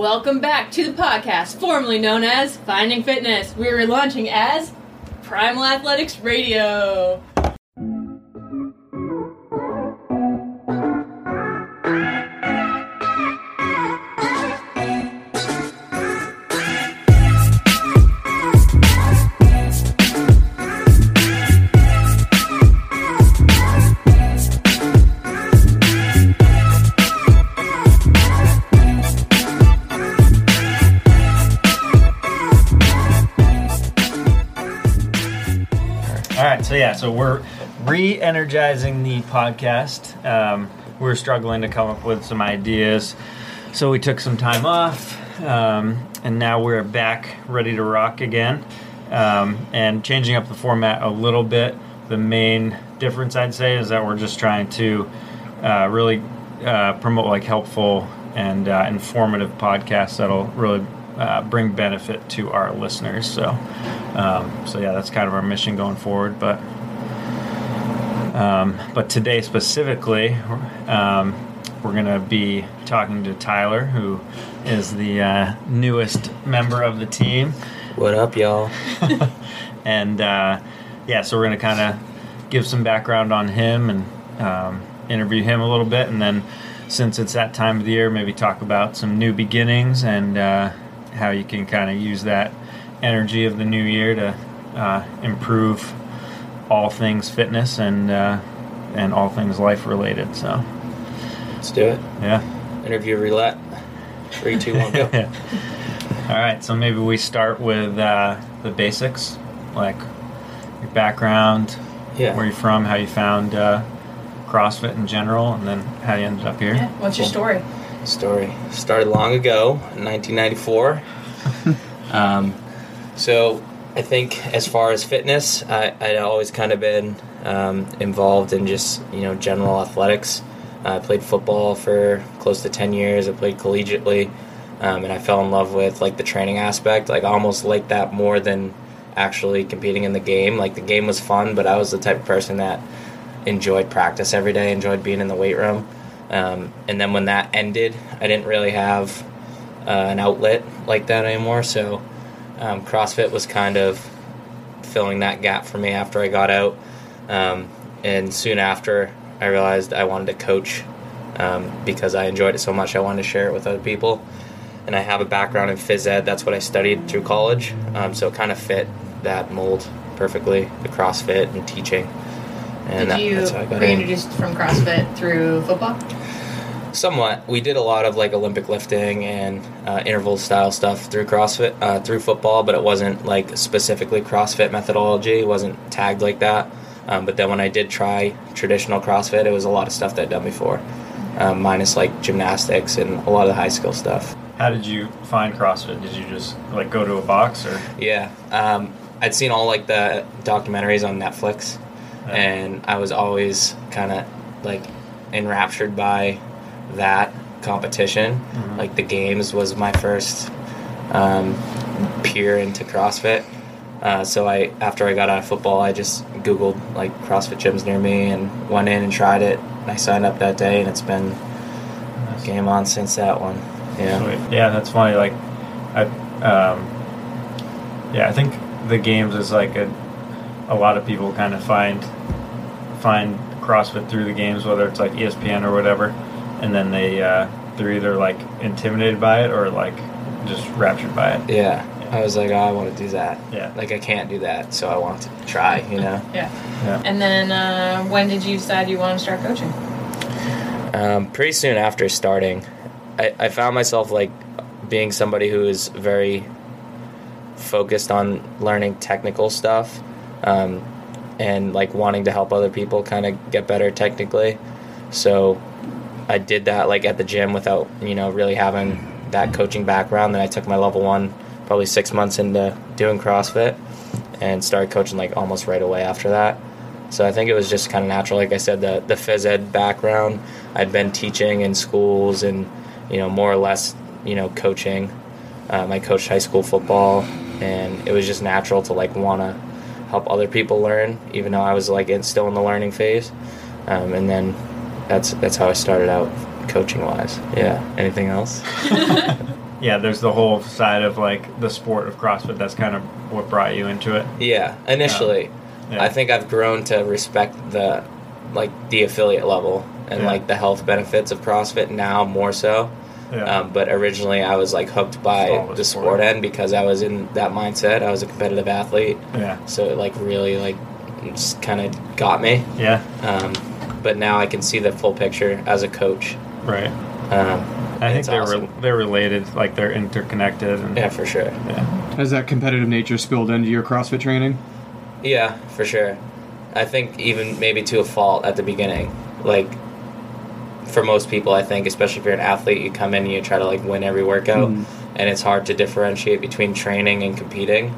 Welcome back to the podcast, formerly known as Finding Fitness. We are launching as Primal Athletics Radio. So we're re-energizing the podcast. Um, we were struggling to come up with some ideas, so we took some time off, um, and now we're back, ready to rock again, um, and changing up the format a little bit. The main difference, I'd say, is that we're just trying to uh, really uh, promote like helpful and uh, informative podcasts that'll really uh, bring benefit to our listeners. So, um, so yeah, that's kind of our mission going forward. But, um, but today specifically, um, we're going to be talking to Tyler, who is the uh, newest member of the team, What up, y'all? and uh, yeah, so we're going to kind of give some background on him and um, interview him a little bit, and then since it's that time of the year, maybe talk about some new beginnings and uh, how you can kind of use that energy of the new year to uh, improve all things fitness and uh, and all things life related. So Let's do it. yeah. Interview roulette. Three, two, one, go. All right, so maybe we start with uh, the basics, like your background, Yeah. where you're from, how you found uh, CrossFit in general, and then how you ended up here. Yeah, what's your story? Story started long ago, in 1994. um, so I think as far as fitness, I, I'd always kind of been um, involved in just you know general athletics. I played football for close to 10 years. I played collegiately, um, and I fell in love with like the training aspect. Like I almost liked that more than actually competing in the game. Like the game was fun, but I was the type of person that enjoyed practice every day, enjoyed being in the weight room. Um, and then when that ended, I didn't really have uh, an outlet like that anymore. So um, CrossFit was kind of filling that gap for me after I got out. Um, and soon after, I realized I wanted to coach um, because I enjoyed it so much. I wanted to share it with other people. And I have a background in phys ed. That's what I studied through college. Um, so it kind of fit that mold perfectly, the CrossFit and teaching. And Did that, you that's how I got were you in. introduced from CrossFit through football? Somewhat. We did a lot of like Olympic lifting and uh, interval style stuff through CrossFit, uh, through football, but it wasn't like specifically CrossFit methodology. It wasn't tagged like that. Um, but then when I did try traditional CrossFit, it was a lot of stuff that I'd done before, um, minus like gymnastics and a lot of the high skill stuff. How did you find CrossFit? Did you just like go to a box or? Yeah, um, I'd seen all like the documentaries on Netflix, Yeah. and I was always kind of like enraptured by that competition. Mhm. Like the games was my first um, peer into CrossFit. Uh, so I, after I got out of football, I just Googled like CrossFit gyms near me and went in and tried it. And I signed up that day, and it's been game on since that one. Yeah. Sweet. Yeah, that's funny. Like, I, um, yeah, I think the games is like a, a lot of people kind of find find CrossFit through the games, whether it's like ESPN or whatever, and then they uh, they're either like intimidated by it or like just raptured by it. Yeah. I was like, oh, I want to do that. Yeah. Like I can't do that, so I want to try. You know. Yeah. Yeah. And then uh, when did you decide you want to start coaching? Um, pretty soon after starting, I, I found myself like being somebody who is very focused on learning technical stuff um, and like wanting to help other people kind of get better technically. So I did that like at the gym without you know really having that coaching background. Then I took my level one probably six months into doing CrossFit and started coaching like almost right away after that. So I think it was just kind of natural. Like I said, the the phys ed background, I'd been teaching in schools and you know more or less you know coaching. Um, I coached high school football, and it was just natural to like want to help other people learn, even though I was like in, still in the learning phase. Um, and then that's that's how I started out coaching wise. Yeah. Anything else? yeah, there's the whole side of like the sport of CrossFit. That's kind of what brought you into it. Yeah, initially, Yeah. I think I've grown to respect the like the affiliate level and Yeah. like the health benefits of CrossFit now more so. Yeah. Um, but originally, I was like hooked by the the sport. sport end because I was in that mindset. I was a competitive athlete, yeah. so it like really like just kind of got me. Yeah. Um, but now I can see the full picture as a coach. Right. Um, I think they're awesome. re- they're related, like they're interconnected. And, yeah, for sure. yeah. Has that competitive nature spilled into your CrossFit training? Yeah, for sure. I think even maybe to a fault at the beginning. Like for most people, I think, especially if you're an athlete, you come in and you try to like win every workout, Mhm. and it's hard to differentiate between training and competing,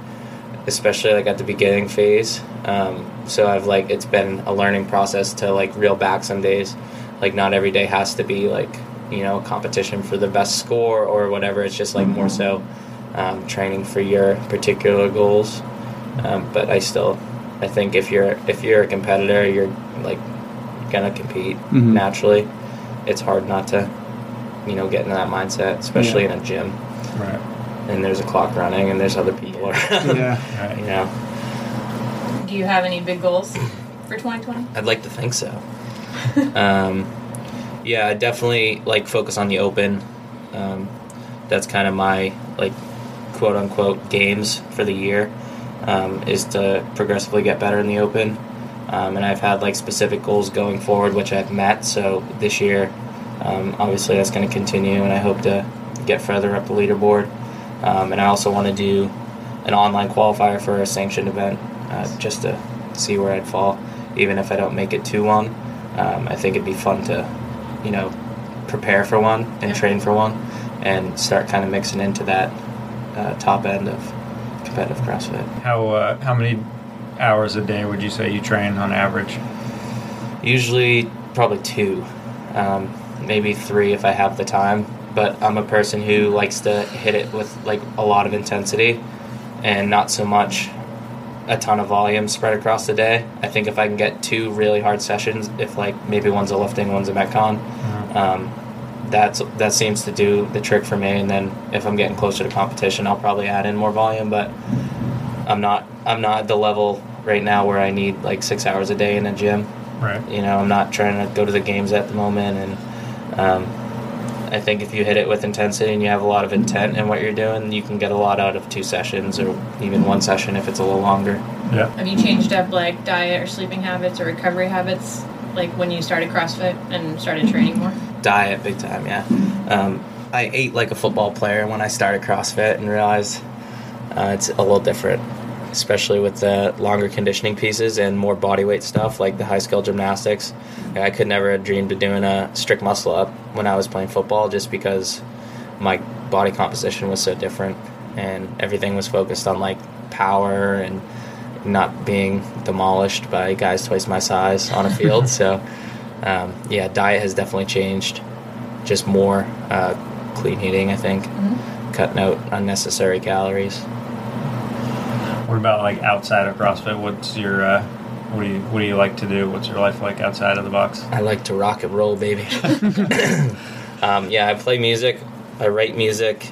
especially like at the beginning phase. Um, so I've like it's been a learning process to like reel back some days. Like not every day has to be like you know competition for the best score or whatever. It's just like more so um, training for your particular goals. Um, but I still, I think if you're if you're a competitor, you're like gonna compete Mhm. naturally. It's hard not to, you know, get into that mindset, especially Yeah. in a gym. Right. And there's a clock running, and there's other people around. Yeah. Right. you know, Do you have any big goals for 2020? I'd like to think so. um, yeah, I definitely like focus on the open. Um, that's kind of my like quote unquote games for the year um, is to progressively get better in the open. Um, and I've had like specific goals going forward, which I've met. So this year, um, obviously, that's going to continue, and I hope to get further up the leaderboard. Um, and I also want to do an online qualifier for a sanctioned event, uh, just to see where I'd fall, even if I don't make it to one. Um, I think it'd be fun to, you know, prepare for one and Yeah. train for one, and start kind of mixing into that uh, top end of competitive CrossFit. How uh, how many hours a day would you say you train on average? Usually, probably two, um, maybe three if I have the time. But I'm a person who likes to hit it with like a lot of intensity, and not so much a ton of volume spread across the day. I think if I can get two really hard sessions, if like maybe one's a lifting, one's a metcon, um, that's that seems to do the trick for me. And then if I'm getting closer to competition, I'll probably add in more volume. But I'm not I'm not at the level right now where I need like six hours a day in a gym. Right. You know, I'm not trying to go to the games at the moment, and um, I think if you hit it with intensity and you have a lot of intent in what you're doing, you can get a lot out of two sessions or even one session if it's a little longer. Yeah. Have you changed up like diet or sleeping habits or recovery habits like when you started CrossFit and started training more? Diet, big time, yeah. Um, I ate like a football player when I started CrossFit and realized uh, it's a little different, especially with the longer conditioning pieces and more body weight stuff like the high skill gymnastics. I could never have dreamed of doing a strict muscle up when I was playing football just because my body composition was so different and everything was focused on like power and not being demolished by guys twice my size on a field. so, um, yeah, diet has definitely changed. Just more uh, clean eating, I think, cutting out unnecessary calories. What about like outside of CrossFit? What's your uh, what do you what do you like to do? What's your life like outside of the box? I like to rock and roll, baby. um, yeah, I play music. I write music.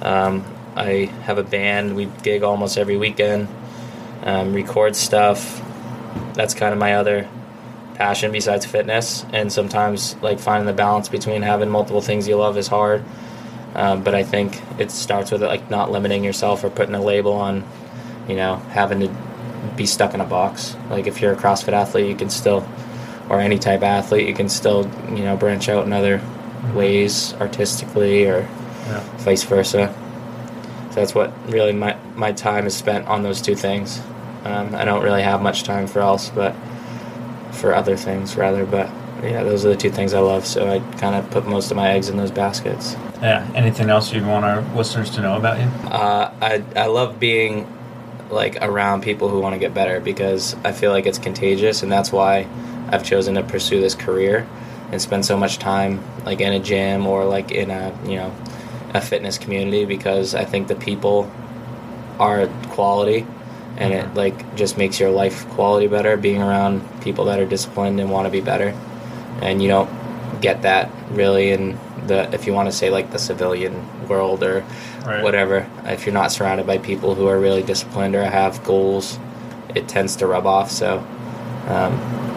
Um, I have a band. We gig almost every weekend. Um, record stuff. That's kind of my other passion besides fitness. And sometimes, like finding the balance between having multiple things you love is hard. Um, but I think it starts with like not limiting yourself or putting a label on, you know, having to be stuck in a box. Like if you're a CrossFit athlete, you can still, or any type of athlete, you can still, you know, branch out in other ways artistically or Yeah. vice versa. So that's what really my my time is spent on those two things. Um, I don't really have much time for else, but for other things rather. But yeah, those are the two things I love. So I kind of put most of my eggs in those baskets. Yeah. Anything else you'd want our listeners to know about you? Uh, I I love being like around people who want to get better because I feel like it's contagious, and that's why I've chosen to pursue this career and spend so much time like in a gym or like in a you know a fitness community because I think the people are quality and it mm-hmm. like just makes your life quality better being around people that are disciplined and want to be better. And you don't get that really in the if you want to say like the civilian world or Right. whatever. If you're not surrounded by people who are really disciplined or have goals, it tends to rub off. So um,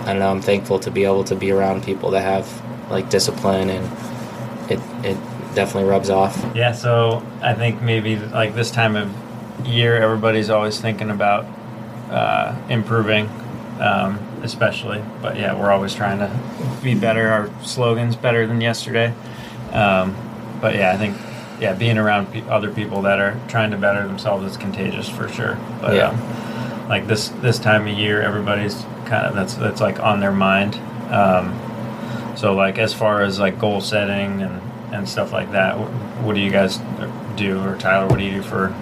I don't know. I'm thankful to be able to be around people that have like discipline, and it it definitely rubs off. Yeah, so I think maybe like this time of year, everybody's always thinking about uh, improving, um, especially. But yeah, we're always trying to be better. Our slogan's better than yesterday. Um, but yeah, I think yeah, being around pe- other people that are trying to better themselves is contagious for sure. But Yeah. um, like this this time of year, everybody's kind of that's that's like on their mind. Um, so like as far as like goal setting and and stuff like that, what, what do you guys do, or Tyler, what do you do for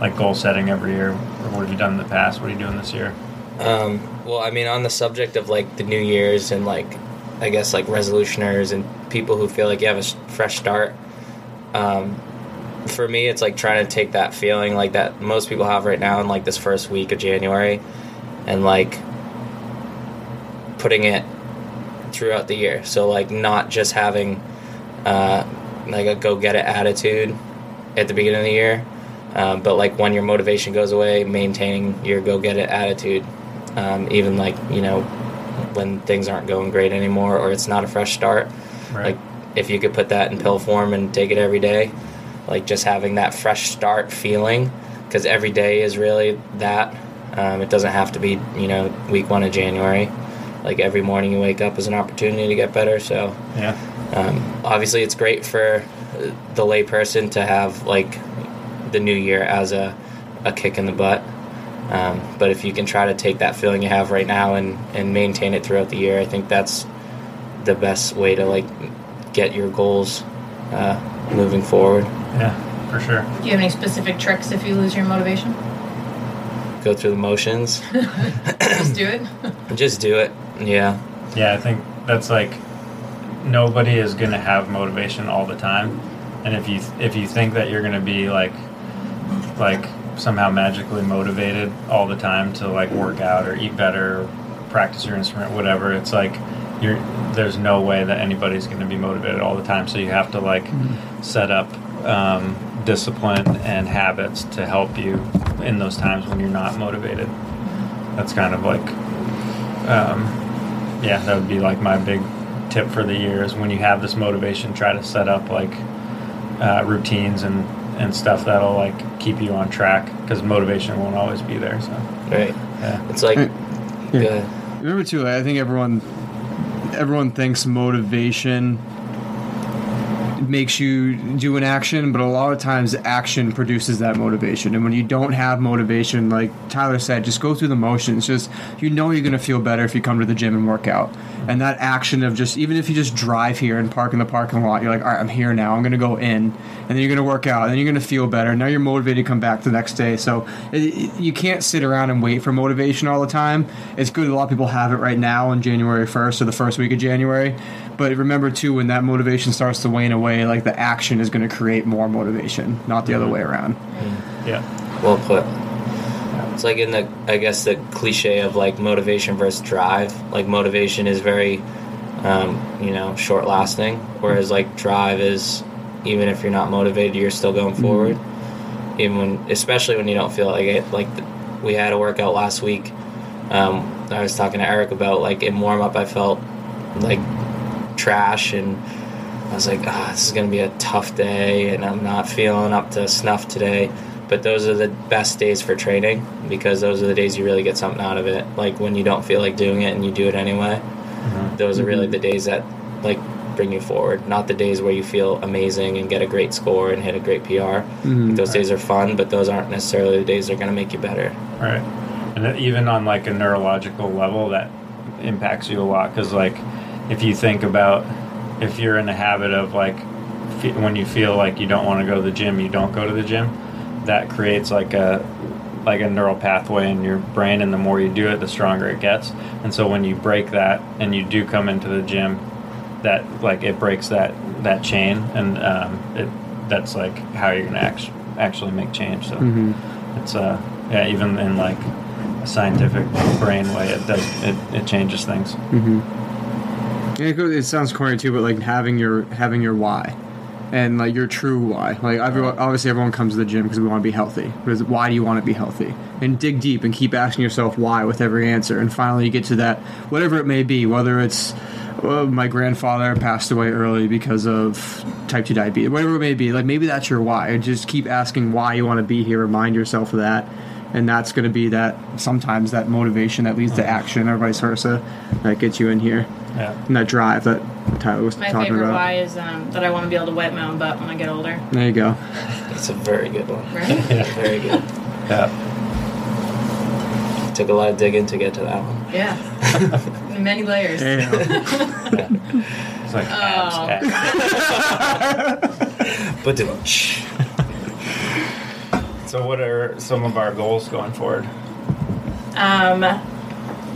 like goal setting every year, or what have you done in the past? What are you doing this year? Um, well, I mean, on the subject of like the New Year's and like, I guess like resolutioners and people who feel like you have a fresh start. Um, for me, it's like trying to take that feeling like that most people have right now in like this first week of January, and like putting it throughout the year. So like not just having uh, like a go get it attitude at the beginning of the year, um, but like when your motivation goes away, maintaining your go get it attitude, um, even like you know when things aren't going great anymore or it's not a fresh start. Like if you could put that in pill form and take it every day, like just having that fresh start feeling, because every day is really that. Um, it doesn't have to be you know week one of January. Like every morning you wake up is an opportunity to get better. So yeah, um, obviously, it's great for the layperson to have like the new year as a, a kick in the butt. Um, but if you can try to take that feeling you have right now and, and maintain it throughout the year, I think that's the best way to like get your goals uh, moving forward. yeah, for sure. Do you have any specific tricks if you lose your motivation? Go through the motions, Just do it. just do it. Yeah, Yeah, I think that's like nobody is going to have motivation all the time, and if you if you think that you're going to be like like somehow magically motivated all the time to like work out or eat better, or practice your instrument, whatever, it's like you're there's no way that anybody's going to be motivated all the time. So you have to like set up um, discipline and habits to help you in those times when you're not motivated. That's kind of like um, yeah, that would be like my big tip for the year is when you have this motivation, try to set up like uh, routines and, and stuff that'll like keep you on track because motivation won't always be there. So right. yeah, It's like, Yeah. good. Remember too, I think everyone everyone thinks motivation makes you do an action, but a lot of times action produces that motivation. And when you don't have motivation, like Tyler said, just go through the motions. Just you know you're gonna feel better if you come to the gym and work out. And that action of just even if you just drive here and park in the parking lot, you're like, all right, I'm here now. I'm gonna go in, and then you're gonna work out, and then you're gonna feel better. Now you're motivated to come back the next day. So it- you can't sit around and wait for motivation all the time. It's good a lot of people have it right now on January 1st or the first week of January. But remember too, when that motivation starts to wane away, like the action is going to create more motivation, not the other way around. yeah, Well put. It's like in the, I guess, the cliche of like motivation versus drive. Like motivation is very, um, you know, short lasting, whereas like drive is, even if you're not motivated, you're still going forward. Even when, especially when you don't feel like it. Like the, we had a workout last week. Um, I was talking to Eric about like in warm up, I felt like trash and I was like, ah, this is going to be a tough day, and I'm not feeling up to snuff today. But those are the best days for training because those are the days you really get something out of it. Like when you don't feel like doing it and you do it anyway. Uh-huh. Those are really mm-hmm. the days that like bring you forward, not the days where you feel amazing and get a great score and hit a great PR. Mm-hmm. Those days are fun, but those aren't necessarily the days that are going to make you better. right. And even on like a neurological level, that impacts you a lot because like if you think about if you're in the habit of like fe- when you feel like you don't want to go to the gym, you don't go to the gym. That creates like a like a neural pathway in your brain, and the more you do it, the stronger it gets. And so when you break that and you do come into the gym, that like it breaks that that chain, and um, it that's like how you're gonna act- actually make change. So it's uh yeah even in like a scientific brain way, it does it, it changes things. Yeah, it, it sounds corny too, but like having your having your why. and like your true why. Like everyone, obviously, everyone comes to the gym because we want to be healthy. But why do you want to be healthy? And dig deep and keep asking yourself why with every answer. And finally, you get to that, whatever it may be. Whether it's well, my grandfather passed away early because of type two diabetes, whatever it may be. Like maybe that's your why. And just keep asking why you want to be here. Remind yourself of that. And that's going to be that sometimes that motivation that leads to action or vice versa that gets you in here. Yeah. And that drive that Tyler was My talking favorite about. why is um, that I want to be able to wet my own butt when I get older. There you go. That's a very good one. Right? Very good. Yeah. Took a lot of digging to get to that one. yeah. Many layers. Damn. It's like abs, Oh. abs. But the So, what are some of our goals going forward? Um,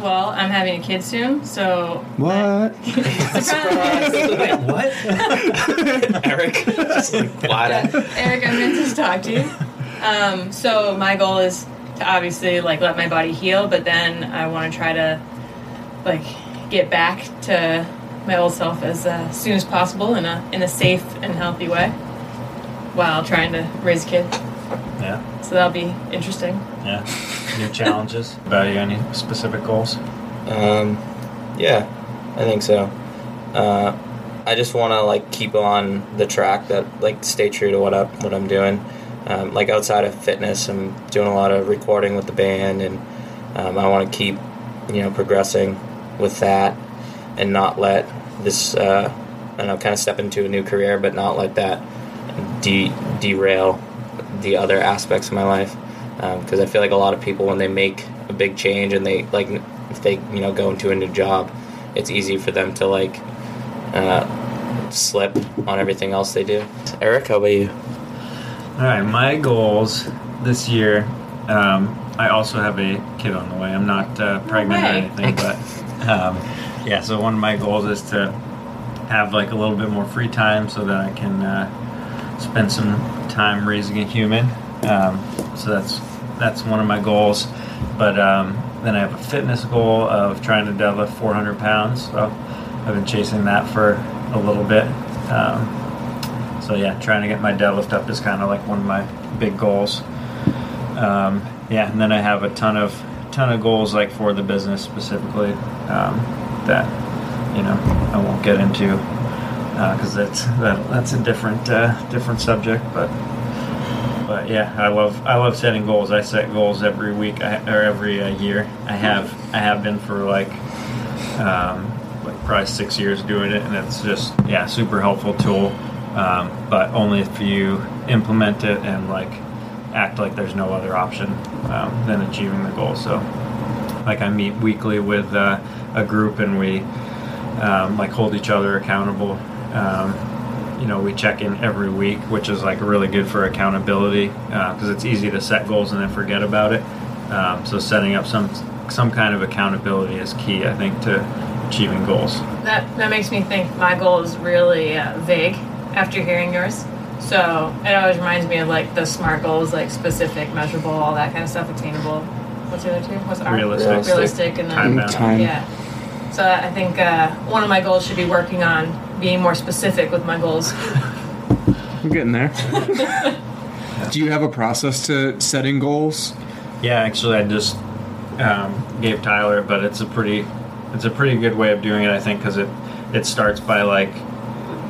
well, I'm having a kid soon, so what? surprise. Wait, what? Eric, just like flat out. Eric, I meant to talk to you. Um, so my goal is to obviously like let my body heal, but then I want to try to like get back to my old self as uh, soon as possible in a in a safe and healthy way, while trying to raise a kid. yeah, So that'll be interesting. yeah. New challenges. You, any specific goals? Um, yeah, I think so. Uh, I just want to like keep on the track that like stay true to what I what I'm doing. Um, like outside of fitness, I'm doing a lot of recording with the band, and um, I want to keep you know progressing with that, and not let this uh, I don't know kind of step into a new career, but not let that de- derail the other aspects of my life because I feel like a lot of people when they make a big change and they like if they you know go into a new job, it's easy for them to like uh, slip on everything else they do. Eric, how about you? All right, my goals this year. Um, I also have a kid on the way. I'm not uh, pregnant or anything, but um, yeah. So one of my goals is to have like a little bit more free time so that I can uh, spend some time raising a human. Um, so that's that's one of my goals. But um, then I have a fitness goal of trying to deadlift 400 pounds. So I've been chasing that for a little bit. Um, so yeah, trying to get my deadlift up is kind of like one of my big goals. Um, yeah, and then I have a ton of ton of goals like for the business specifically um, that you know I won't get into because that's that, that's a different uh, different subject. But but yeah, I love I love setting goals. I set goals every week or every uh, year. I have I have been for like um, like probably six years doing it, and it's just yeah, super helpful tool. Um, but only if you implement it and like act like there's no other option um, than achieving the goal. So like I meet weekly with uh, a group, and we um, like hold each other accountable. You know, we check in every week, which is like really good for accountability because it's easy to set goals and then forget about it. Um, so setting up some some kind of accountability is key, I think, to achieving goals. That that makes me think my goal is really uh, vague after hearing yours. So it always reminds me of like the SMART goals, like specific, measurable, all that kind of stuff, attainable. What's the other two? What's R? Realistic. Realistic, and then Time. Time. yeah. So I think uh, one of my goals should be working on being more specific with my goals. I'm getting there. Do you have a process to setting goals? Yeah, actually, I just um, gave Tyler, but it's a pretty it's a pretty good way of doing it, I think, because it it starts by like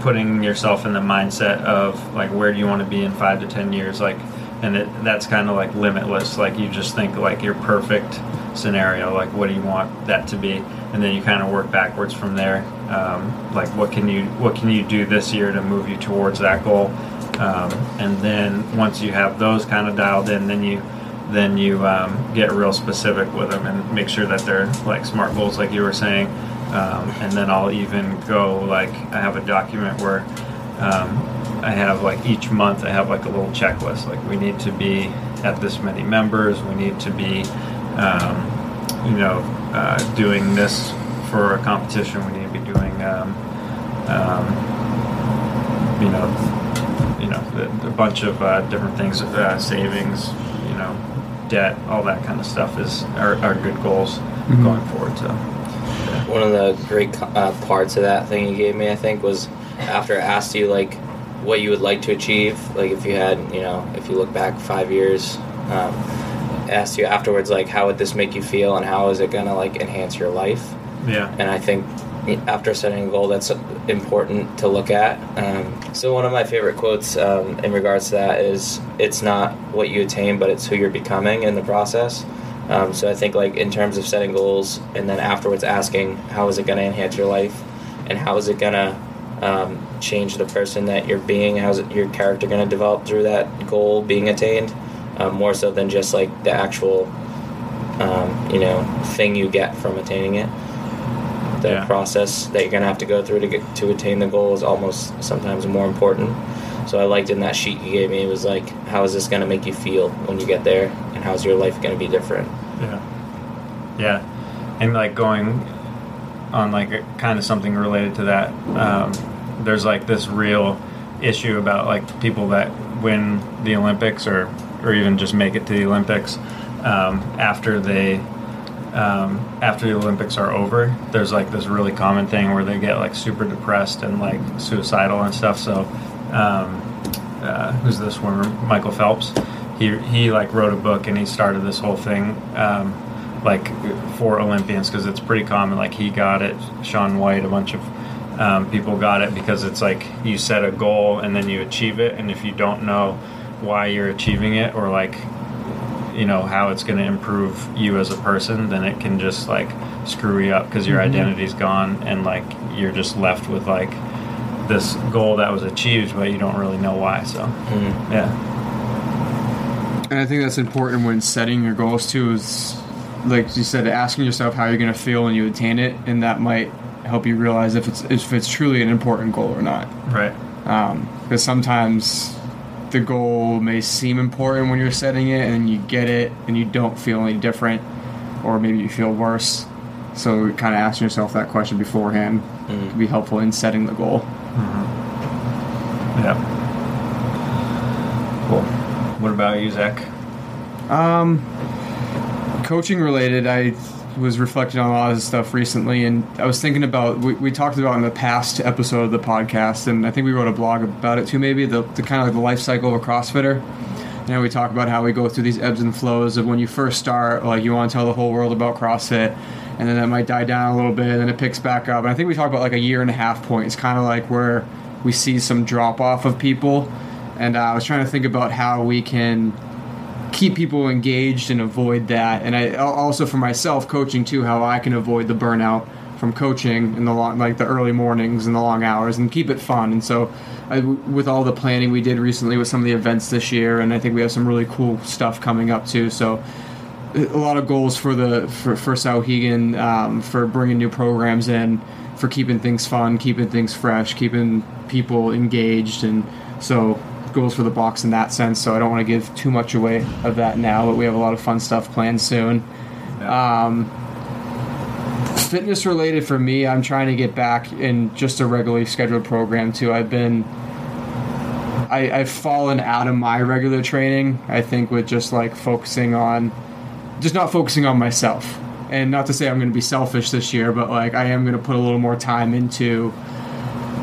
putting yourself in the mindset of like where do you want to be in five to ten years, like, and it, that's kind of like limitless. Like you just think like your perfect scenario, like what do you want that to be, and then you kind of work backwards from there. Um, like what can you what can you do this year to move you towards that goal, um, and then once you have those kind of dialed in, then you then you um, get real specific with them and make sure that they're like smart goals, like you were saying. Um, and then I'll even go like I have a document where um, I have like each month I have like a little checklist. Like we need to be at this many members. We need to be, um, you know, uh, doing this for a competition. We need to be doing, um, um, you know, you know, a, a bunch of uh, different things, uh, savings, you know, debt, all that kind of stuff is are, are good goals going forward. So One of the great uh, parts of that thing you gave me, I think, was after I asked you like what you would like to achieve. Like if you had, you know, if you look back five years, um, asked you afterwards, like how would this make you feel, and how is it gonna like enhance your life? Yeah. And I think after setting a goal, that's important to look at. Um, so one of my favorite quotes um, in regards to that is, "It's not what you attain, but it's who you're becoming in the process." Um, so I think like in terms of setting goals, and then afterwards asking, "How is it going to enhance your life?" and how is it going to um, change the person that you're being? How's it, your character going to develop through that goal being attained? Um, more so than just like the actual, um, you know, thing you get from attaining it. The Yeah. process that you're going to have to go through to get to attain the goal is almost sometimes more important. So I liked in that sheet you gave me it was like, how is this going to make you feel when you get there, and how's your life going to be different? Yeah. Yeah. And like going on like kind of something related to that, um, there's like this real issue about like people that win the Olympics or or even just make it to the Olympics um, after they um, after the Olympics are over. There's like this really common thing where they get like super depressed and like suicidal and stuff. So um, uh, who's this swimmer? Michael Phelps. He he like wrote a book and he started this whole thing. Like for Olympians because it's pretty common. Like he got it, Shaun White, a bunch of um, people got it because it's like you set a goal and then you achieve it, and if you don't know why you're achieving it or like you know how it's going to improve you as a person, then it can just like screw you up because your identity's gone and like you're just left with like this goal that was achieved, but you don't really know why. So Mm. yeah, And I think that's important when setting your goals too. Is like you said, asking yourself how you're going to feel when you attain it, and that might help you realize if it's if it's truly an important goal or not. right. Because sometimes the goal may seem important when you're setting it, and you get it, and you don't feel any different, or maybe you feel worse. So, kind of asking yourself that question beforehand Mm. can be helpful in setting the goal. Yeah. Cool. What about you, Zach? Um, coaching related, I was reflecting on a lot of this stuff recently, and I was thinking about we, we talked about in the past episode of the podcast, and I think we wrote a blog about it too. Maybe the, the kind of like the life cycle of a CrossFitter. Know, we talk about how we go through these ebbs and flows of when you first start, like you want to tell the whole world about CrossFit, and then that might die down a little bit, and then it picks back up. And I think we talk about like a year and a half point. It's kind of like where we see some drop off of people, and uh, I was trying to think about how we can keep people engaged and avoid that. And I also for myself coaching too, how I can avoid the burnout from coaching in the long, like the early mornings and the long hours, and keep it fun. And so, I, with all the planning we did recently with some of the events this year, and I think we have some really cool stuff coming up too. So. A lot of goals for the for, for Souhegan um, for bringing new programs in, for keeping things fun, keeping things fresh, keeping people engaged, and so goals for the box in that sense. So I don't want to give too much away of that now, but we have a lot of fun stuff planned soon. Um, fitness related for me, I'm trying to get back in just a regularly scheduled program too. I've been. I, I've fallen out of my regular training. I think with just like focusing on, just not focusing on myself, and not to say I'm going to be selfish this year, but like I am going to put a little more time into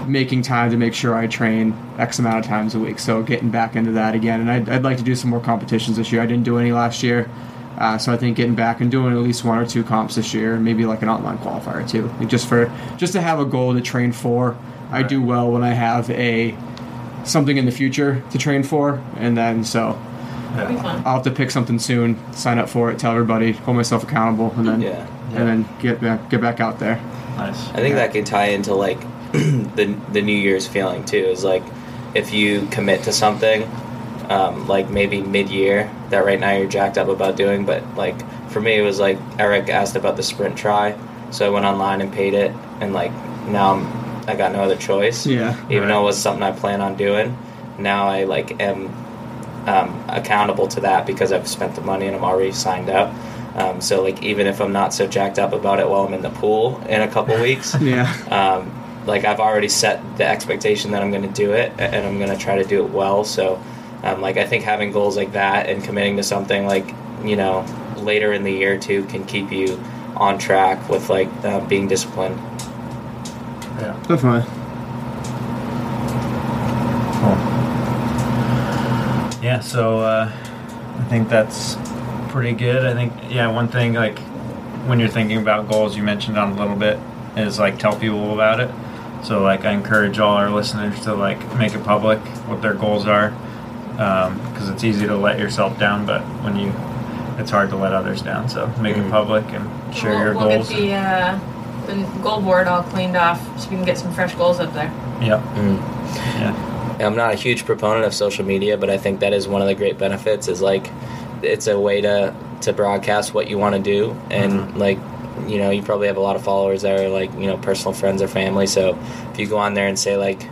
making time to make sure I train X amount of times a week. So getting back into that again, and I'd, I'd like to do some more competitions this year. I didn't do any last year, uh, so I think getting back and doing at least one or two comps this year, and maybe like an online qualifier too, like just for just to have a goal to train for. I do well when I have a something in the future to train for, and then so That'd be fun. I'll have to pick something soon, sign up for it, tell everybody, hold myself accountable, and then Yeah. and then get back get back out there. Nice. I think that can tie into like the the New Year's feeling too. Is like if you commit to something, um, like maybe mid year that right now you're jacked up about doing, but like for me it was like Eric asked about the sprint tri, so I went online and paid it, and like now I'm I got no other choice. Yeah. Even Right. though it was something I plan on doing, now I like am um, accountable to that because I've spent the money and I'm already signed up. Um, so like even if I'm not so jacked up about it while I'm in the pool in a couple weeks, Yeah. um, like I've already set the expectation that I'm going to do it and I'm going to try to do it well. So um, like I think having goals like that and committing to something like you know later in the year too can keep you on track with like uh, being disciplined. Yeah. Definitely. Cool. yeah, so uh, I think that's pretty good. I think yeah, one thing like when you're thinking about goals, you mentioned on a little bit is like tell people about it. So like I encourage all our listeners to like make it public what their goals are, because it's easy to let yourself down, but when you it's hard to let others down. So make it Mhm. public and share we'll, your we'll goals. get the uh, the goal board all cleaned off so we can get some fresh goals up there. Yep. Mm. Yeah. I'm not a huge proponent of social media, but I think that is one of the great benefits. Is like it's a way to to broadcast what you want to do, and Mhm. like you know, you probably have a lot of followers that are like you know personal friends or family. So if you go on there and say like,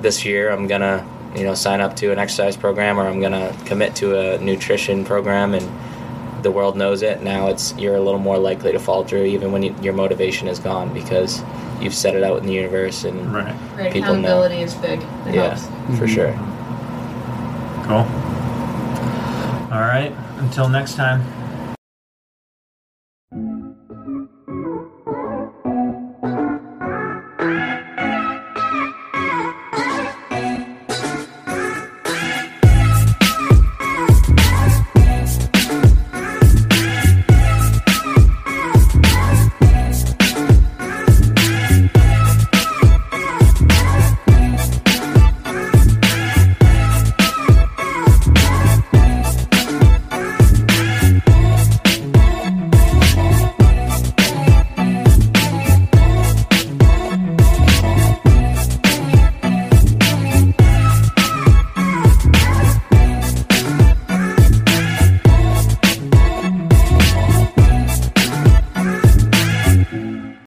this year I'm gonna you know sign up to an exercise program or I'm gonna commit to a nutrition program and the world knows it now it's you're a little more likely to fall through even when you, your motivation is gone because you've set it out in the universe and Right. Right, People know. accountability is big. It yeah helps. for Mhm. sure Cool. All right. Until next time.